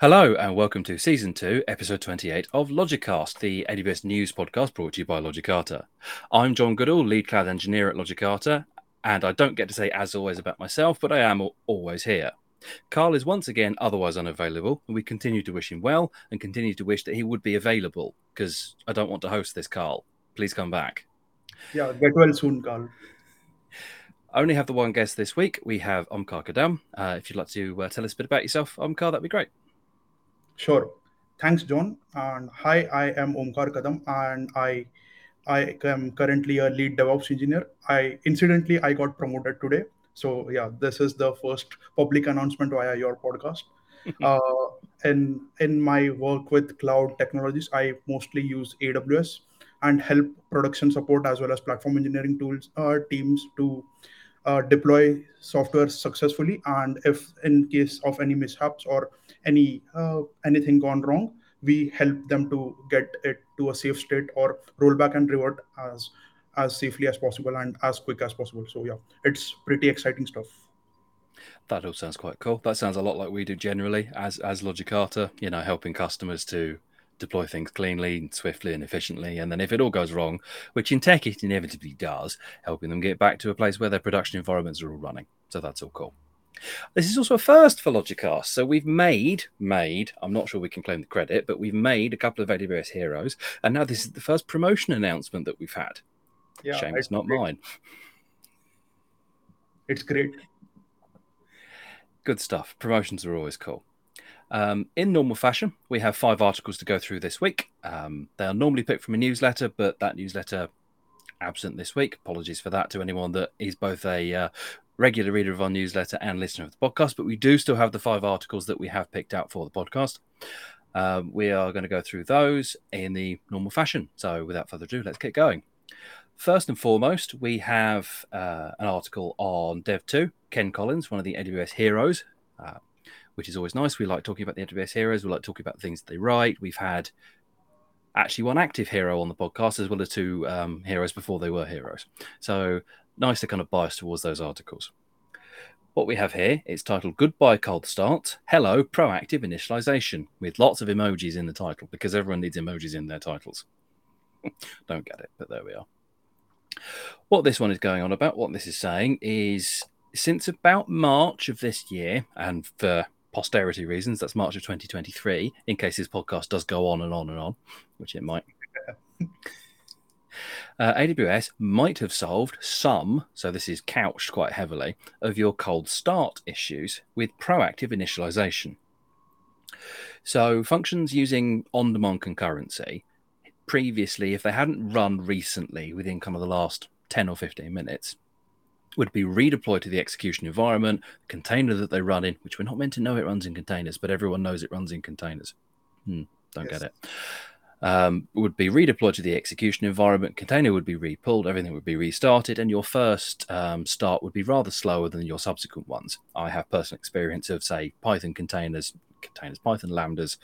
Hello and welcome to season two, episode 28 of Logicast, the AWS news podcast brought to you by Logicata. I'm Jon Goodall, lead cloud engineer at Logicata, and I don't get to say as always about myself, but I am always here. Karl is once again otherwise unavailable, and we continue to wish him well and continue to wish that he would be available because I don't want to host this, Karl. Please come back. Yeah, get well soon, Karl. I only have the one guest this week. We have Omkar Kadam. Uh, if you'd like to uh, tell us a bit about yourself, Omkar, that'd be great. Sure. Thanks, Jon. And hi, I am Omkar Kadam, and I I am currently a lead DevOps engineer. I incidentally I got promoted today. So yeah, this is the first public announcement via your podcast. uh, in in my work with cloud technologies, I mostly use AWS and help production support as well as platform engineering tools uh, teams to uh, deploy software successfully and if in case of any mishaps or any uh, anything gone wrong we help them to get it to a safe state or roll back and revert as as safely as possible and as quick as possible. So yeah it's pretty exciting stuff. That all sounds quite cool. That sounds a lot like we do generally as as logicata you know helping customers to deploy things cleanly, swiftly, and efficiently. And then if it all goes wrong, which in tech it inevitably does, helping them get back to a place where their production environments are all running. So that's all cool. This is also a first for Logicast. So we've made, made, I'm not sure we can claim the credit, but we've made a couple of AWS heroes. And now this is the first promotion announcement that we've had. Yeah, Shame it's not great. mine. It's great. Good stuff. Promotions are always cool. Um, in normal fashion, we have five articles to go through this week. Um, they are normally picked from a newsletter, but that newsletter absent this week. Apologies for that to anyone that is both a uh, regular reader of our newsletter and listener of the podcast. But we do still have the five articles that we have picked out for the podcast. Um, we are going to go through those in the normal fashion. So without further ado, let's get going. First and foremost, we have uh, an article on Dev.to, Ken Collins, one of the AWS heroes. Uh, which is always nice. We like talking about the AWS heroes. We like talking about things that they write. We've had actually one active hero on the podcast as well as two um, heroes before they were heroes. So nice to kind of bias towards those articles. What we have here, it's titled Goodbye Cold Start, Hello Proactive Initialization, with lots of emojis in the title because everyone needs emojis in their titles. Don't get it, but there we are. What this one is going on about, what this is saying is since about March of this year, and for posterity reasons, that's March of 2023, in case this podcast does go on and on and on, which it might. Uh, AWS might have solved some, so this is couched quite heavily, of your cold start issues with proactive initialization. So, functions using on demand concurrency, previously, if they hadn't run recently within kind of the last 10 or 15 minutes, would be redeployed to the execution environment, container that they run in, which we're not meant to know it runs in containers, but everyone knows it runs in containers. Hmm, don't yes. get it. Um, would be redeployed to the execution environment. Container would be repulled, everything would be restarted, and your first um, start would be rather slower than your subsequent ones. I have personal experience of, say, Python containers containers, Python lambdas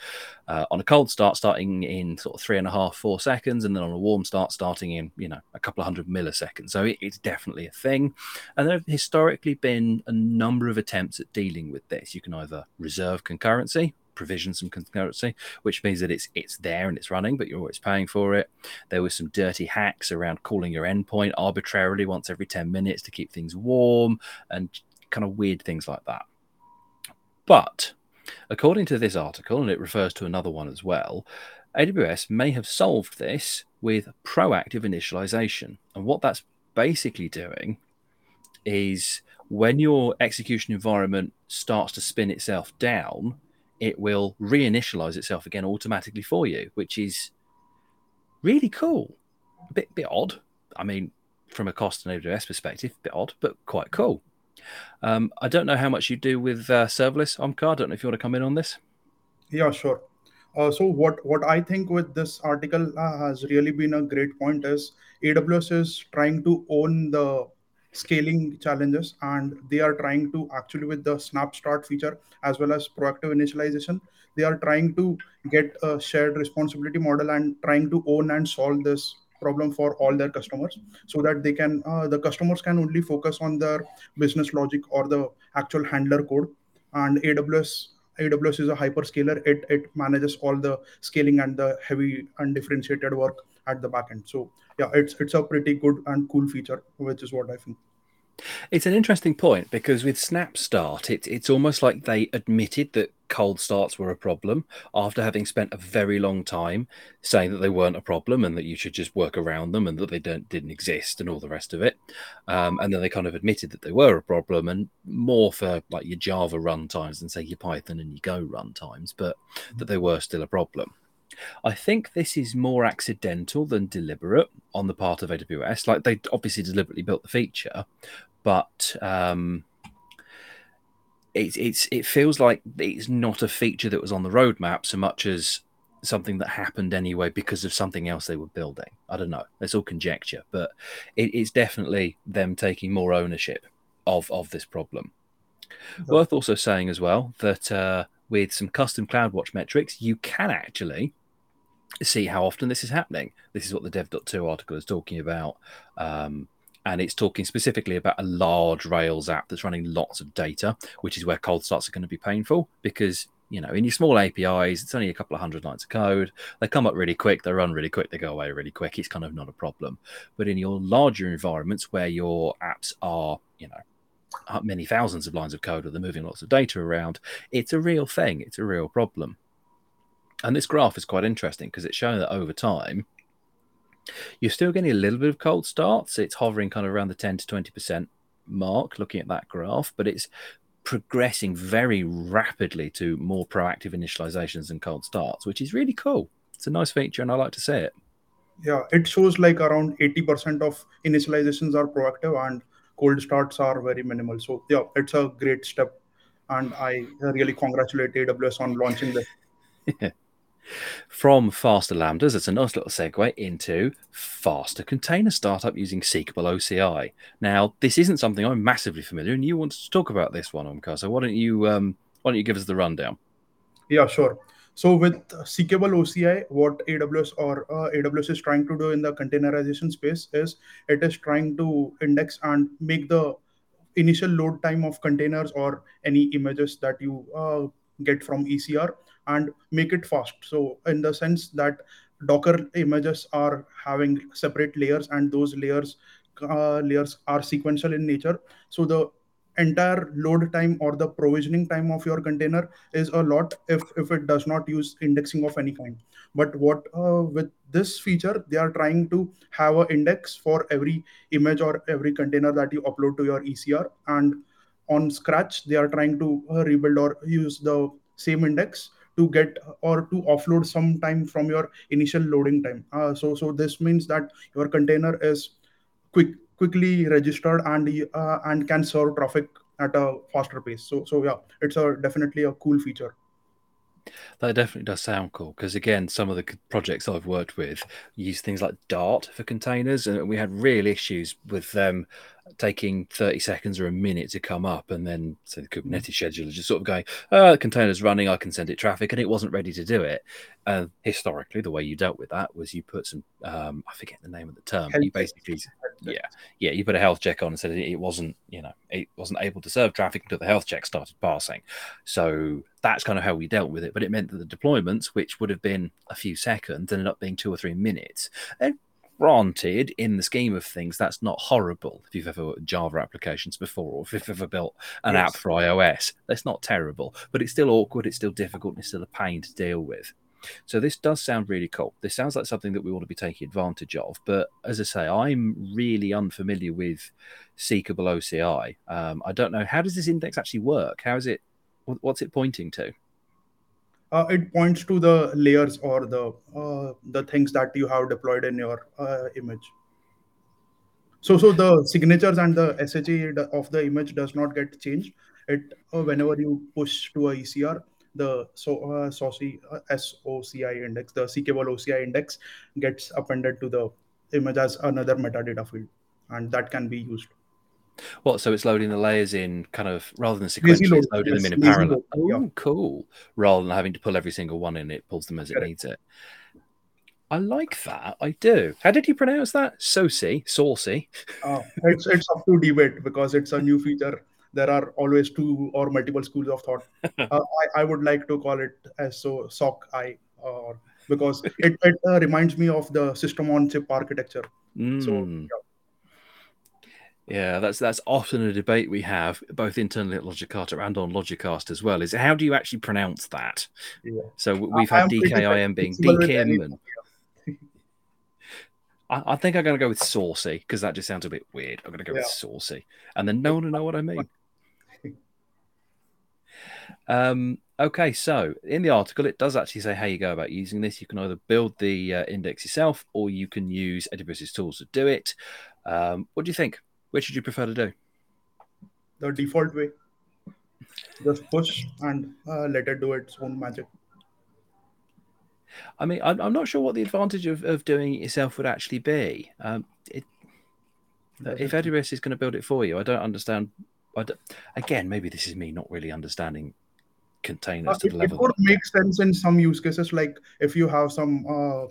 uh, on a cold start starting in sort of three and a half, four seconds, and then on a warm start starting in, you know, a couple of hundred milliseconds. So it, it's definitely a thing. And there have historically been a number of attempts at dealing with this. You can either reserve concurrency, provision some concurrency, which means that it's it's there and it's running, but you're always paying for it. There were some dirty hacks around calling your endpoint arbitrarily once every 10 minutes to keep things warm and kind of weird things like that. But According to this article, and it refers to another one as well, AWS may have solved this with proactive initialization. And what that's basically doing is when your execution environment starts to spin itself down, it will reinitialize itself again automatically for you, which is really cool. A bit, bit odd. I mean, from a cost and AWS perspective, a bit odd, but quite cool. Um, I don't know how much you do with uh, serverless, Omkar. I don't know if you want to come in on this. Yeah, sure. Uh, so what what I think with this article uh, has really been a great point is AWS is trying to own the scaling challenges and they are trying to actually with the snap start feature as well as proactive initialization they are trying to get a shared responsibility model and trying to own and solve this problem for all their customers so that they can uh, the customers can only focus on their business logic or the actual handler code and aws AWS is a hyperscaler. It it manages all the scaling and the heavy undifferentiated work at the back end. So yeah, it's it's a pretty good and cool feature, which is what I think. It's an interesting point because with Snap Start, it, it's almost like they admitted that cold starts were a problem after having spent a very long time saying that they weren't a problem and that you should just work around them and that they don't didn't exist and all the rest of it. Um, and then they kind of admitted that they were a problem and more for like your Java runtimes than say your Python and your Go runtimes, but that they were still a problem. I think this is more accidental than deliberate on the part of AWS. Like they obviously deliberately built the feature, but um, it, it's it feels like it's not a feature that was on the roadmap so much as something that happened anyway because of something else they were building. I don't know. It's all conjecture, but it, it's definitely them taking more ownership of of this problem. Worth also saying as well that uh, with some custom CloudWatch metrics, you can actually see how often this is happening. This is what the Dev.to article is talking about. Um, and it's talking specifically about a large Rails app that's running lots of data, which is where cold starts are going to be painful because you know in your small APIs, it's only a couple of hundred lines of code. They come up really quick, they run really quick, they go away really quick. It's kind of not a problem. But in your larger environments where your apps are, you know, many thousands of lines of code or they're moving lots of data around, it's a real thing. It's a real problem. And this graph is quite interesting because it's showing that over time, you're still getting a little bit of cold starts. It's hovering kind of around the 10 to 20% mark looking at that graph, but it's progressing very rapidly to more proactive initializations and cold starts, which is really cool. It's a nice feature and I like to see it. Yeah, it shows like around 80% of initializations are proactive and cold starts are very minimal. So, yeah, it's a great step. And I really congratulate AWS on launching this. From faster lambdas, it's a nice little segue into faster container startup using Seekable OCI. Now, this isn't something I'm massively familiar, and you wanted to talk about this one, Omkar. So why don't you um, why don't you give us the rundown? Yeah, sure. So with Seekable OCI, what AWS or uh, AWS is trying to do in the containerization space is it is trying to index and make the initial load time of containers or any images that you uh, get from ECR and make it fast. So in the sense that Docker images are having separate layers and those layers uh, layers are sequential in nature. So the entire load time or the provisioning time of your container is a lot if, if it does not use indexing of any kind but what uh, with this feature they are trying to have an index for every image or every container that you upload to your ecr and on scratch they are trying to uh, rebuild or use the same index to get or to offload some time from your initial loading time. Uh, so so this means that your container is quick quickly registered and uh, and can serve traffic at a faster pace. So so yeah, it's a definitely a cool feature. That definitely does sound cool because again, some of the projects I've worked with use things like Dart for containers, and we had real issues with them taking 30 seconds or a minute to come up and then so the kubernetes scheduler just sort of going oh the container's running i can send it traffic and it wasn't ready to do it. Uh, historically the way you dealt with that was you put some um, i forget the name of the term you basically yeah yeah you put a health check on and said it wasn't you know it wasn't able to serve traffic until the health check started passing. So that's kind of how we dealt with it but it meant that the deployments which would have been a few seconds ended up being two or three minutes and granted, in the scheme of things, that's not horrible. If you've ever worked Java applications before, or if you've ever built an yes. app for iOS, that's not terrible. But it's still awkward. It's still difficult. And it's still a pain to deal with. So this does sound really cool. This sounds like something that we ought to be taking advantage of. But as I say, I'm really unfamiliar with Seekable OCI. Um, I don't know how does this index actually work. How is it? What's it pointing to? uh, it points to the layers or the uh, the things that you have deployed in your uh, image so so the signatures and the sha of the image does not get changed it uh, whenever you push to a ecr the so uh, SOCI, uh, SOCI index, the Seekable OCI index gets appended to the image as another metadata field, and that can be used. What? So it's loading the layers in kind of rather than sequentially, it's loading them in, in parallel. Oh, cool. Rather than having to pull every single one in, it pulls them as it needs it. I like that. I do. How did you pronounce that? Saucy, saucy. Uh, it's it's up to debate because it's a new feature there are always two or multiple schools of thought. uh, I, I would like to call it as so sock I, uh, because it, it uh, reminds me of the system on chip architecture. Mm. So, hmm. yeah. Yeah, that's that's often a debate we have both internally at Logicata and on Logicast as well. Is how do you actually pronounce that? Yeah. So we've had DKIM being DKIM, and I, I, think I'm going to go with saucy because that just sounds a bit weird. I'm going to go yeah. with saucy, and then no one will know what I mean. um. Okay, so in the article, it does actually say how you go about using this. You can either build the uh, index yourself, or you can use AWS's tools to do it. Um, what do you think? Which would you prefer to do? The default way. Just push and uh, let it do its own magic. I mean, I'm, I'm not sure what the advantage of, of doing it yourself would actually be. Um, it, if AWS is going to build it for you, I don't understand. I don't, again, maybe this is me not really understanding containers uh, to the it, level. It would make sense in some use cases, like if you have some uh,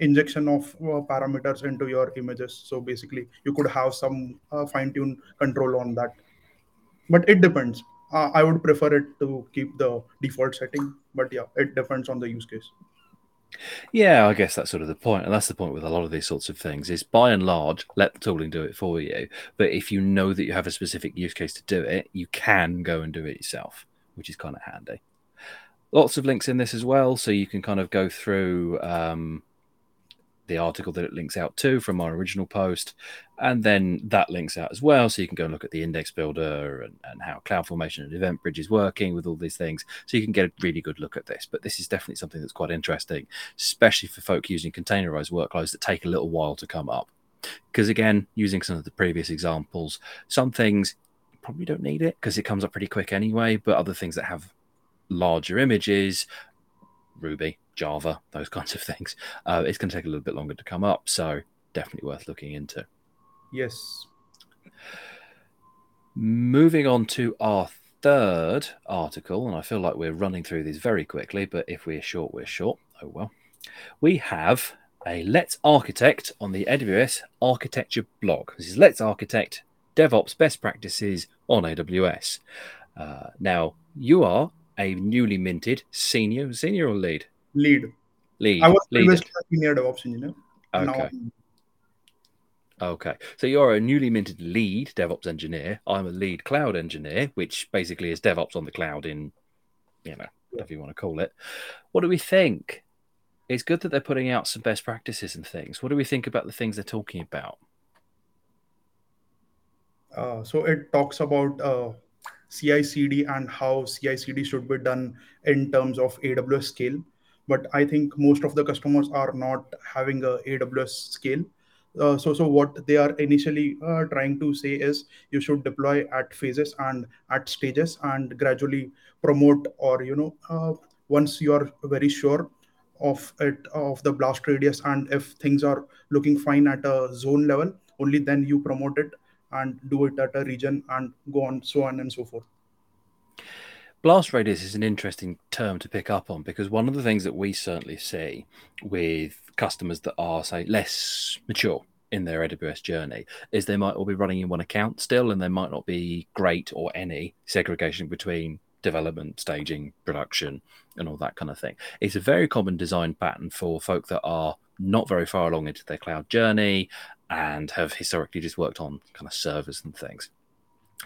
injection of uh, parameters into your images. So basically, you could have some uh, fine-tune control on that. But it depends. Uh, I would prefer it to keep the default setting, but yeah, it depends on the use case. Yeah, I guess that's sort of the point, and that's the point with a lot of these sorts of things. Is by and large, let the tooling do it for you. But if you know that you have a specific use case to do it, you can go and do it yourself, which is kind of handy. Lots of links in this as well, so you can kind of go through um, the article that it links out to from our original post. And then that links out as well. So you can go and look at the index builder and, and how CloudFormation and EventBridge is working with all these things. So you can get a really good look at this. But this is definitely something that's quite interesting, especially for folk using containerized workloads that take a little while to come up. Because again, using some of the previous examples, some things probably don't need it because it comes up pretty quick anyway. But other things that have larger images, Ruby, Java, those kinds of things. Uh, it's going to take a little bit longer to come up, so definitely worth looking into. Yes. Moving on to our third article, and I feel like we're running through these very quickly, but if we're short, we're short. Oh well. We have a Let's Architect on the AWS Architecture blog. This is Let's Architect DevOps Best Practices on AWS. Uh, now, you are a newly minted senior, senior or lead? Lead. Lead. I was previously a senior DevOps engineer. Okay. Okay. So you're a newly minted lead DevOps engineer. I'm a lead cloud engineer, which basically is DevOps on the cloud in, you know, whatever you want to call it. What do we think? It's good that they're putting out some best practices and things. What do we think about the things they're talking about? Uh, so it talks about uh, CI/CD and how CI/CD should be done in terms of AWS scale. But i think most of the customers are not having a aws scale. Uh, so so what they are initially uh, trying to say is you should deploy at phases and at stages and gradually promote or you know uh, once you are very sure of it of the blast radius and if things are looking fine at a zone level only then you promote it and do it at a region and go on so on and so forth blast radius is an interesting term to pick up on because one of the things that we certainly see with customers that are say less mature in their AWS journey is they might all be running in one account still, and there might not be great or any segregation between development, staging, production, and all that kind of thing. It's a very common design pattern for folk that are not very far along into their cloud journey and have historically just worked on kind of servers and things.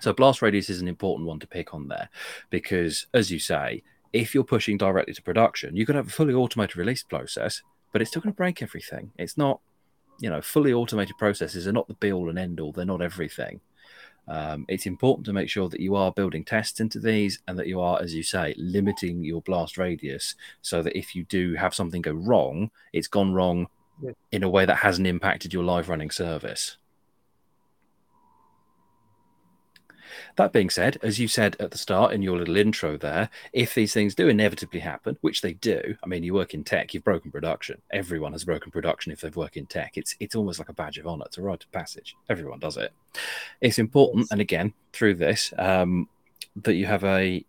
So blast radius is an important one to pick on there because, as you say, if you're pushing directly to production, you could have a fully automated release process, but it's still going to break everything. It's not, you know, fully automated processes are not the be all and end all. They're not everything. Um, it's important to make sure that you are building tests into these and that you are, as you say, limiting your blast radius so that if you do have something go wrong, it's gone wrong in a way that hasn't impacted your live running service. That being said, as you said at the start in your little intro there, if these things do inevitably happen, which they do, I mean, you work in tech, you've broken production. Everyone has broken production if they've worked in tech. It's it's almost like a badge of honor. It's a rite of passage. Everyone does it. It's important, and again, through this, um, that you have a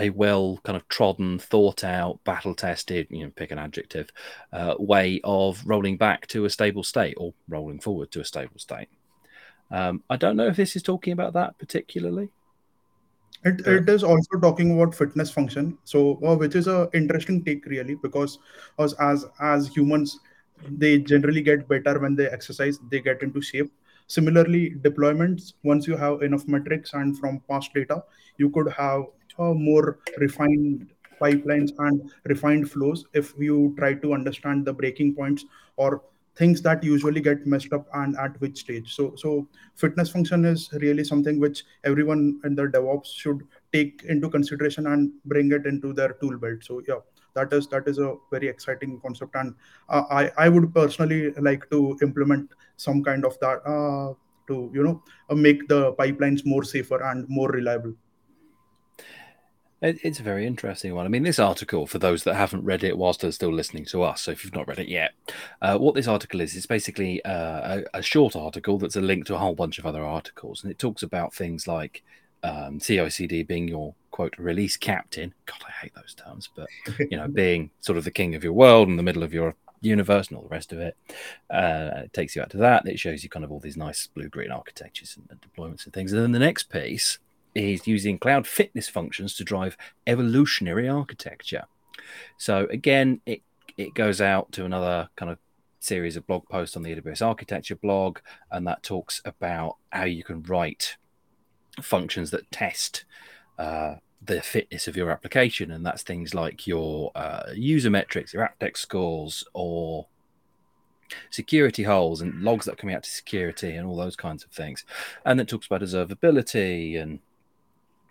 a well kind of trodden, thought out, battle tested, you know, pick an adjective, uh, way of rolling back to a stable state or rolling forward to a stable state. Um, I don't know if this is talking about that particularly. It, it is also talking about fitness function, so uh, which is a interesting take really because as as as humans, they generally get better when they exercise. They get into shape. Similarly, deployments once you have enough metrics and from past data, you could have more refined pipelines and refined flows if you try to understand the breaking points or things that usually get messed up and at which stage. So so fitness function is really something which everyone in the devops should take into consideration and bring it into their tool belt. So yeah that is that is a very exciting concept. And uh, i i would personally like to implement some kind of that uh, to you know uh, make the pipelines more safer and more reliable it's a very interesting one. I mean, this article, for those that haven't read it whilst they're still listening to us, so if you've not read it yet, uh, what this article is, it's basically uh, a, a, short article that's a link to a whole bunch of other articles. And it talks about things like um, CICD being your quote release captain. God, I hate those terms, but you know, being sort of the king of your world in the middle of your universe and all the rest of it. Uh, it takes you out to that. It shows you kind of all these nice blue green architectures and, and deployments and things. And then the next piece is using cloud fitness functions to drive evolutionary architecture. So again, it it goes out to another kind of series of blog posts on the AWS architecture blog, and that talks about how you can write functions that test uh, the fitness of your application, and that's things like your uh, user metrics, your Apdex scores, or security holes and logs that coming out to security and all those kinds of things. And it talks about observability and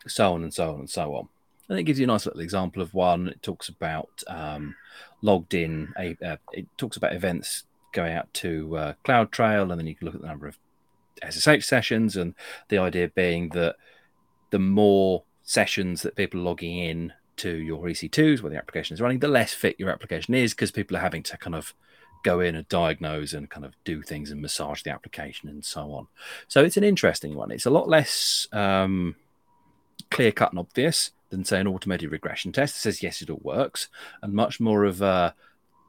so on and so on and so on. And it gives you a nice little example of one. It talks about um, logged in. A, uh, it talks about events going out to uh, CloudTrail, and then you can look at the number of SSH sessions, and the idea being that the more sessions that people are logging in to your EC2s where the application is running, the less fit your application is because people are having to kind of go in and diagnose and kind of do things and massage the application and so on. So it's an interesting one. It's a lot less. Um, clear cut and obvious than say an automated regression test that says yes it all works and much more of a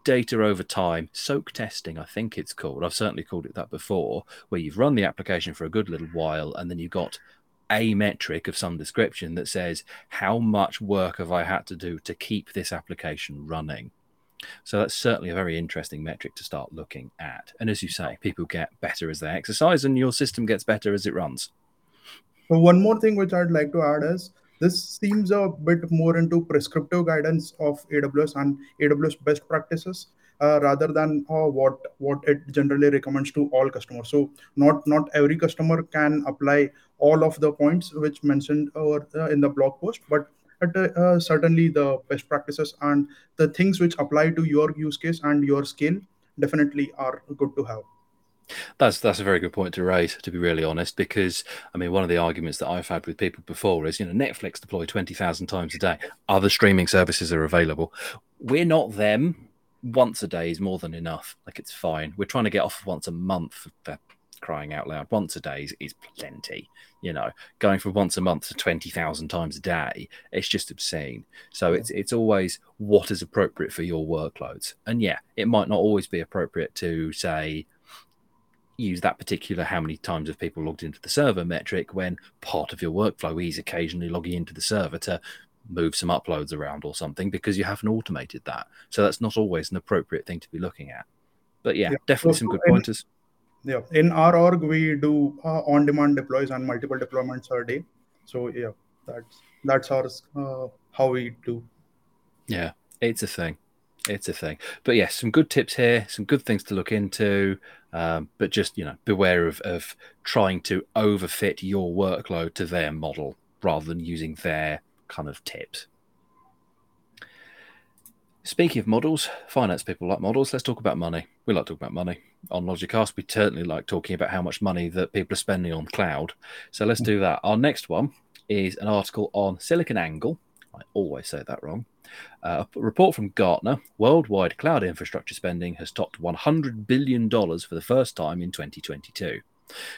data over time soak testing i think it's called. I've certainly called it that before where you've run the application for a good little while and then you've got a metric of some description that says how much work have i had to do to keep this application running? So that's certainly a very interesting metric to start looking at. And as you say people get better as they exercise and your system gets better as it runs one more thing which I'd like to add is this seems a bit more into prescriptive guidance of AWS and AWS best practices uh, rather than uh, what what it generally recommends to all customers. So not not every customer can apply all of the points which mentioned over uh, in the blog post, but uh, certainly the best practices and the things which apply to your use case and your scale definitely are good to have. That's that's a very good point to raise, to be really honest, because I mean one of the arguments that I've had with people before is you know Netflix deploy twenty thousand times a day. Other streaming services are available. We're not them. Once a day is more than enough. Like it's fine. We're trying to get off once a month for crying out loud. Once a day is, is plenty. You know, going from once a month to twenty thousand times a day, it's just obscene. So it's it's always what is appropriate for your workloads. And yeah, it might not always be appropriate to say use that particular how many times have people logged into the server metric when part of your workflow is occasionally logging into the server to move some uploads around or something because you haven't automated that. So that's not always an appropriate thing to be looking at. But yeah, yeah. definitely so, some good in, pointers. Yeah, in our org we do uh, on-demand deploys and multiple deployments a day. So yeah, that's that's our uh, how we do. Yeah, it's a thing it's a thing. But yes, some good tips here, some good things to look into. Um, but just you know, beware of of trying to overfit your workload to their model rather than using their kind of tips. Speaking of models, finance people like models. Let's talk about money. We like talking about money on Logicast. We certainly like talking about how much money that people are spending on cloud. So let's do that. Our next one is an article on SiliconANGLE. I always say that wrong. Uh, a report from Gartner worldwide cloud infrastructure spending has topped $100 billion for the first time in 2022.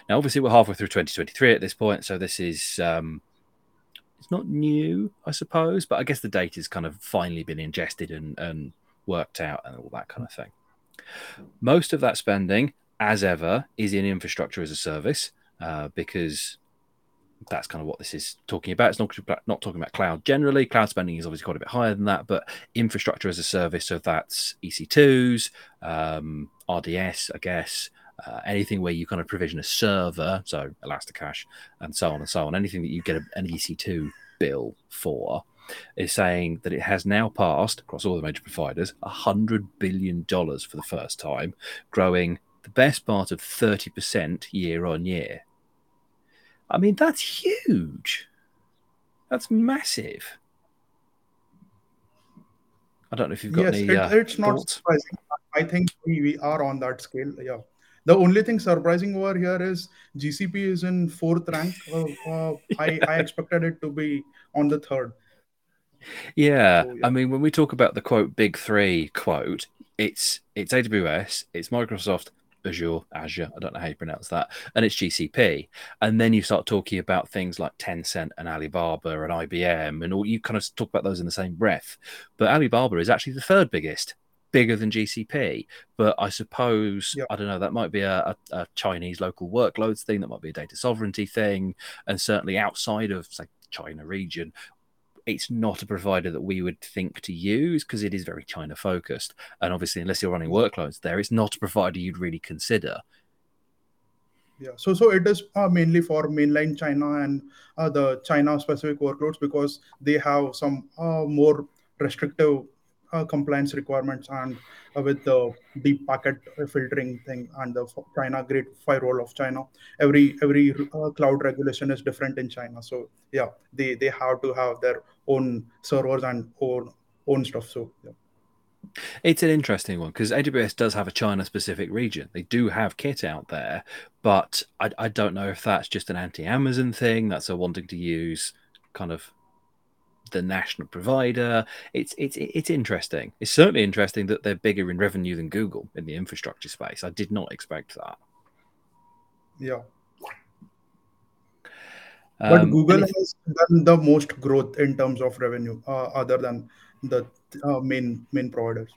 Now, obviously, we're halfway through 2023 at this point, so this is. Um, it's not new, I suppose, but I guess the data has kind of finally been ingested and, and worked out and all that kind of thing. Most of that spending, as ever, is in infrastructure as a service, uh, because that's kind of what this is talking about. It's not not talking about cloud generally. Cloud spending is obviously quite a bit higher than that, but infrastructure as a service, so that's EC2s, um, RDS, I guess, uh, anything where you kind of provision a server, so Elasticache, and so on and so on. Anything that you get an EC2 bill for is saying that it has now passed across all the major providers a hundred billion dollars for the first time, growing the best part of thirty percent year on year. I mean, that's huge. That's massive. I don't know if you've got yes, any. it, uh, it's not thoughts? surprising. I think we, we are on that scale. Yeah. The only thing surprising over here is GCP is in fourth rank. Uh, uh, I, I expected it to be on the third. Yeah. So, yeah. I mean, when we talk about the quote big three quote, it's it's AWS, it's Microsoft, Azure, Azure, I don't know how you pronounce that, and it's GCP. And then you start talking about things like Tencent and Alibaba and IBM, and all you kind of talk about those in the same breath. But Alibaba is actually the third biggest, bigger than GCP. But I suppose, Yeah. I don't know, that might be a, a, a Chinese local workloads thing, that might be a data sovereignty thing. And certainly outside of, say, China region, it's not a provider that we would think to use because it is very China focused. And obviously, unless you're running workloads there, it's not a provider you'd really consider. Yeah, so so it is uh, mainly for mainland China and uh, the China specific workloads because they have some uh, more restrictive compliance requirements and uh, with the deep packet filtering thing and the China Great Firewall of China. Every every uh, cloud regulation is different in China. So yeah, they they have to have their own servers and own own stuff. So yeah. It's an interesting one because AWS does have a China specific region. They do have kit out there, but I, I don't know if that's just an anti Amazon thing. That's a wanting to use kind of the national provider. It's it's it's interesting. It's certainly interesting that they're bigger in revenue than Google in the infrastructure space. I did not expect that. Yeah. but Um, Google if- has done the most growth in terms of revenue, uh, other than the uh, main main providers.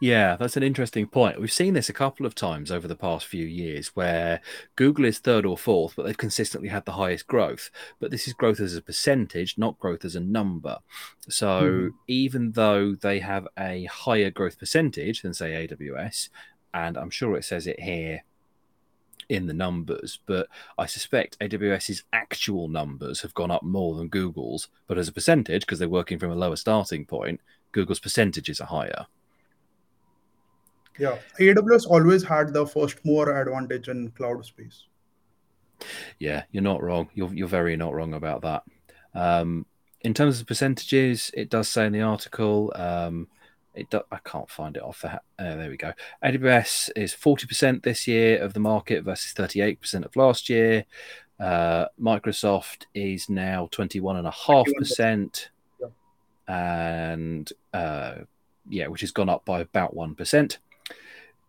Yeah, that's an interesting point. We've seen this a couple of times over the past few years where Google is third or fourth, but they've consistently had the highest growth. But this is growth as a percentage, not growth as a number. So Mhm. even though they have a higher growth percentage than, say, AWS, and I'm sure it says it here in the numbers, but I suspect AWS's actual numbers have gone up more than Google's. But as a percentage, because they're working from a lower starting point, Google's percentages are higher. Yeah, AWS always had the first mover advantage in cloud space. Yeah, you're not wrong. You're you're very not wrong about that. Um, in terms of percentages, it does say in the article. Um, it do, I can't find it off the. Ha- uh, there we go. AWS is forty percent this year of the market versus thirty eight percent of last year. Uh, Microsoft is now twenty one and a half percent, Yeah. and uh, yeah, which has gone up by about one percent.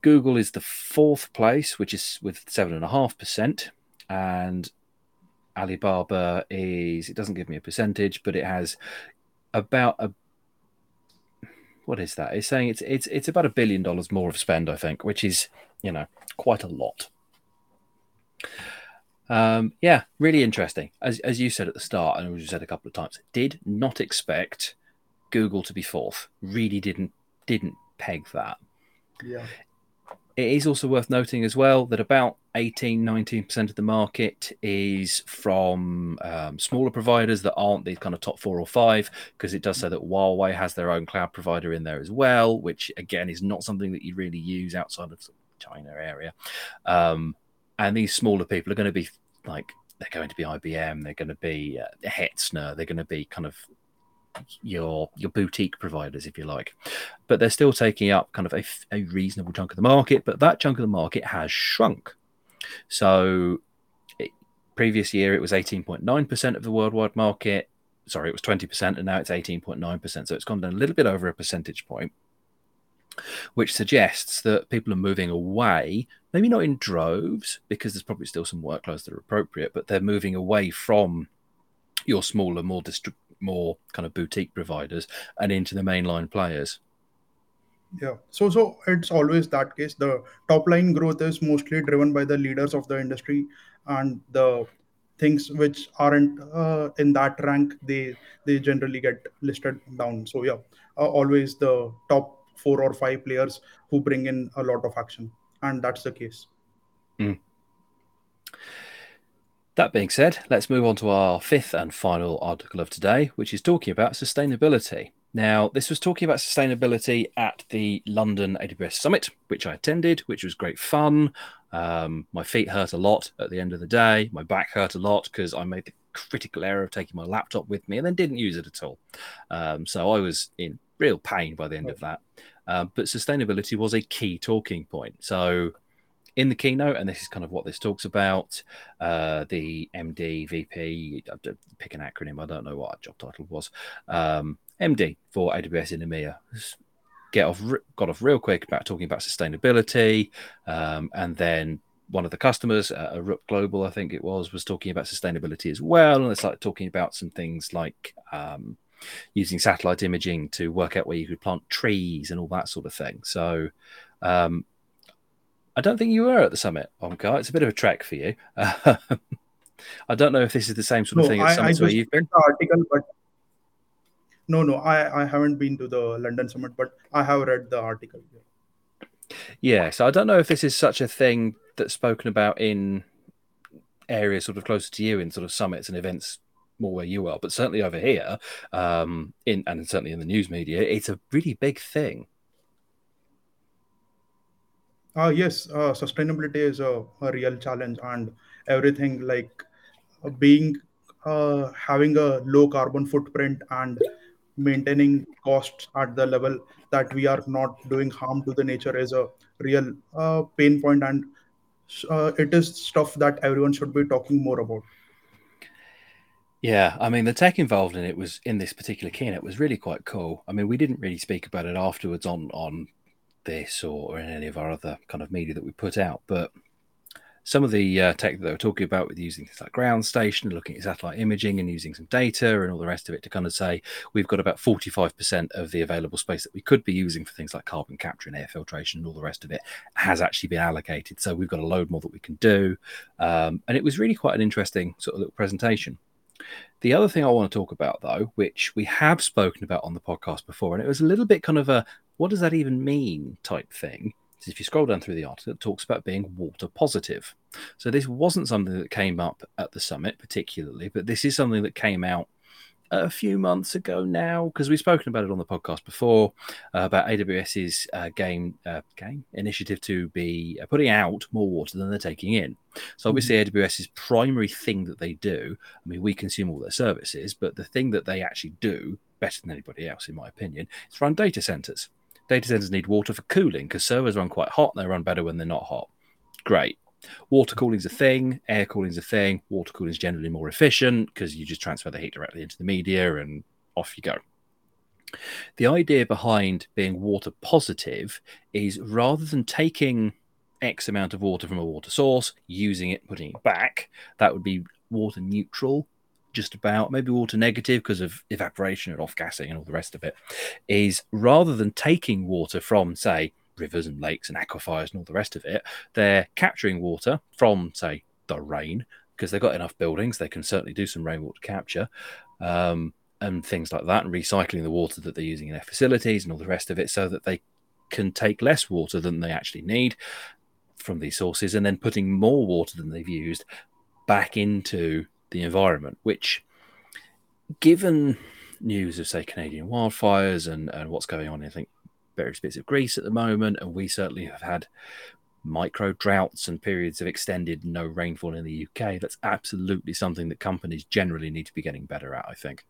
Google is the fourth place, which is with seven and a half percent, and Alibaba is it doesn't give me a percentage, but it has about a what is that? It's saying it's it's it's about a billion dollars more of spend, I think, which is you know quite a lot. Um, yeah, really interesting. As as you said at the start, and as you said a couple of times, did not expect Google to be fourth. Really didn't didn't peg that. Yeah, It is also worth noting as well that about 18 19% of the market is from um, smaller providers that aren't the kind of top four or five, because it does say that Huawei has their own cloud provider in there as well, which again is not something that you really use outside of China area. Um, and these smaller people are going to be like, they're going to be IBM, they're going to be uh, Hetzner, they're going to be kind of your your boutique providers, if you like. But they're still taking up kind of a, a reasonable chunk of the market. But that chunk of the market has shrunk. So, it, previous year it was 18.9% of the worldwide market. Sorry, it was 20%, and now it's 18.9%. So it's gone down a little bit over a percentage point, which suggests that people are moving away, maybe not in droves, because there's probably still some workloads that are appropriate, but they're moving away from your smaller, more more kind of boutique providers and into the mainline players. Yeah. So so it's always that case. The top line growth is mostly driven by the leaders of the industry, and the things which aren't uh, in that rank they they generally get listed down. So yeah, uh, always the top four or five players who bring in a lot of action, and that's the case. Mm. That being said, let's move on to our fifth and final article of today, which is talking about sustainability. Now, this was talking about sustainability at the London AWS Summit, which I attended, which was great fun. Um, my feet hurt a lot at the end of the day. My back hurt a lot because I made the critical error of taking my laptop with me and then didn't use it at all. Um, so I was in real pain by the end of that. Uh, but sustainability was a key talking point. So in the keynote, and this is kind of what this talks about. Uh, the MD, VP, pick an acronym, I don't know what our job title was. Um, MD for AWS in EMEA. Get off, got off real quick about talking about sustainability, um, and then one of the customers, uh, Arup Global, I think it was, was talking about sustainability as well, and it's like talking about some things like um, using satellite imaging to work out where you could plant trees and all that sort of thing. So um, I don't think you were at the summit, Omkar. It's a bit of a trek for you. I don't know if this is the same sort of No, thing at I, I summits where you've been. the article, but no, no, I, I haven't been to the London Summit, but I have read the article. Yeah, so I don't know if this is such a thing that's spoken about in areas sort of closer to you in sort of summits and events more where you are, but certainly over here, um, in and certainly in the news media, it's a really big thing. Uh, yes, uh, sustainability is a, a real challenge, and everything like uh, being uh, having a low carbon footprint and maintaining costs at the level that we are not doing harm to the nature is a real uh, pain point, and uh, it is stuff that everyone should be talking more about. Yeah, I mean the tech involved in it was in this particular keynote was really quite cool. I mean, we didn't really speak about it afterwards on on this or, or in any of our other kind of media that we put out, but some of the uh, tech that they were talking about with using things like ground station, looking at satellite imaging and using some data and all the rest of it to kind of say we've got about 45% of the available space that we could be using for things like carbon capture and air filtration and all the rest of it has actually been allocated. So we've got a load more that we can do. Um, and it was really quite an interesting sort of little presentation. The other thing I want to talk about, though, which we have spoken about on the podcast before, and it was a little bit kind of a what does that even mean type thing. if you scroll down through the article, it talks about being water positive. So this wasn't something that came up at the summit particularly, but this is something that came out a few months ago now because we've spoken about it on the podcast before uh, about AWS's uh, game uh, game initiative to be uh, putting out more water than they're taking in. So obviously mm-hmm. AWS's primary thing that they do, I mean we consume all their services, but the thing that they actually do better than anybody else in my opinion is run data centers. Data centers need water for cooling because servers run quite hot, they run better when they're not hot. Great. Water cooling is a thing, air cooling is a thing. Water cooling is generally more efficient because you just transfer the heat directly into the media and off you go. The idea behind being water positive is rather than taking X amount of water from a water source, using it, putting it back, that would be water neutral, just about, maybe water negative because of evaporation and off gassing and all the rest of it, is rather than taking water from, say, rivers and lakes and aquifers and all the rest of it, they're capturing water from, say, the rain because they've got enough buildings. They can certainly do some rainwater capture um, and things like that, and recycling the water that they're using in their facilities and all the rest of it so that they can take less water than they actually need from these sources and then putting more water than they've used back into the environment, which, given news of, say, Canadian wildfires and, and what's going on, I think, various bits of Greece at the moment, and we certainly have had micro droughts and periods of extended no rainfall in the UK. That's absolutely something that companies generally need to be getting better at, I think.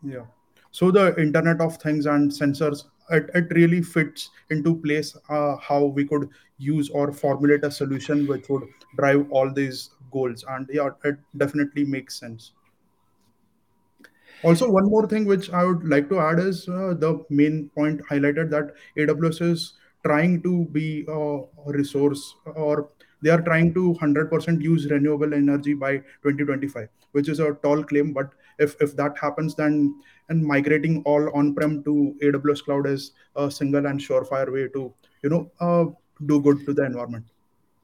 Yeah. So the Internet of Things and sensors, it, it really fits into place uh, how we could use or formulate a solution which would drive all these goals. And yeah, it definitely makes sense. Also, one more thing which I would like to add is uh, the main point highlighted that AWS is trying to be a resource or they are trying to 100% use renewable energy by 2025, which is a tall claim, but if if that happens then and migrating all on-prem to aws cloud is a single and surefire way to you know uh, do good to the environment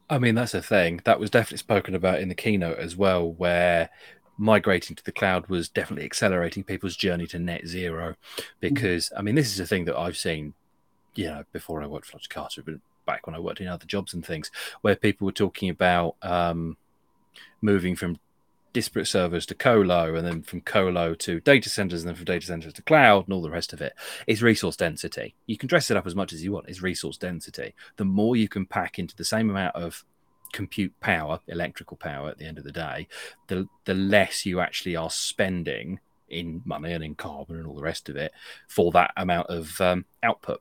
I mean, that's a thing that was definitely spoken about in the keynote as well, where migrating to the cloud was definitely accelerating people's journey to net zero. Because, mm-hmm. I mean, this is a thing that I've seen, you know, before I worked for Logicata, but back when I worked in other jobs and things, where people were talking about um, moving from disparate servers to colo and then from colo to data centers and then from data centers to cloud and all the rest of it. Is resource density. You can dress it up as much as you want. Is resource density. The more you can pack into the same amount of compute power electrical power at the end of the day the the less you actually are spending in money and in carbon and all the rest of it for that amount of um, output.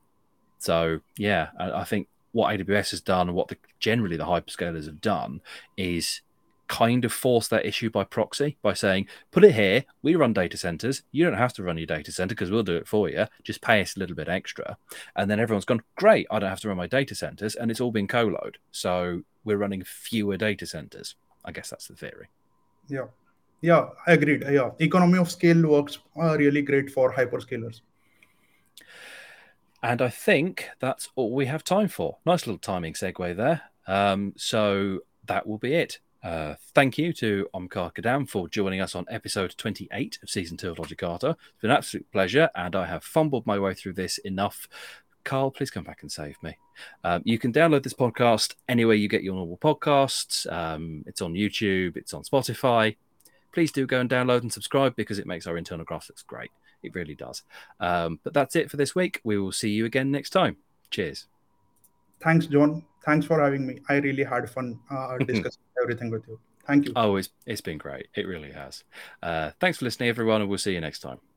So yeah I, I think what aws has done and what the generally the hyperscalers have done is kind of force that issue by proxy by saying, put it here, we run data centers. You don't have to run your data center because we'll do it for you. Just pay us a little bit extra. And then everyone's gone, great, I don't have to run my data centers. And it's all been coloed. So we're running fewer data centers. I guess that's the theory. Yeah. Yeah, agreed. Yeah. Economy of scale works uh, really great for hyperscalers. And I think that's all we have time for. Nice little timing segue there. Um, so that will be it. Uh, thank you to Omkar Kadam for joining us on episode 28 of season two of LogiCast. It's been an absolute pleasure, and I have fumbled my way through this enough. Karl, please come back and save me. Um, you can download this podcast anywhere you get your normal podcasts. Um, it's on YouTube, it's on Spotify. Please do go and download and subscribe because it makes our internal graphics great. It really does. Um, but that's it for this week. We will see you again next time. Cheers. Thanks, Jon thanks for having me. I really had fun uh, discussing everything with you. Thank you. Oh, it's, it's been great. It really has. Uh, thanks for listening, everyone, and we'll see you next time.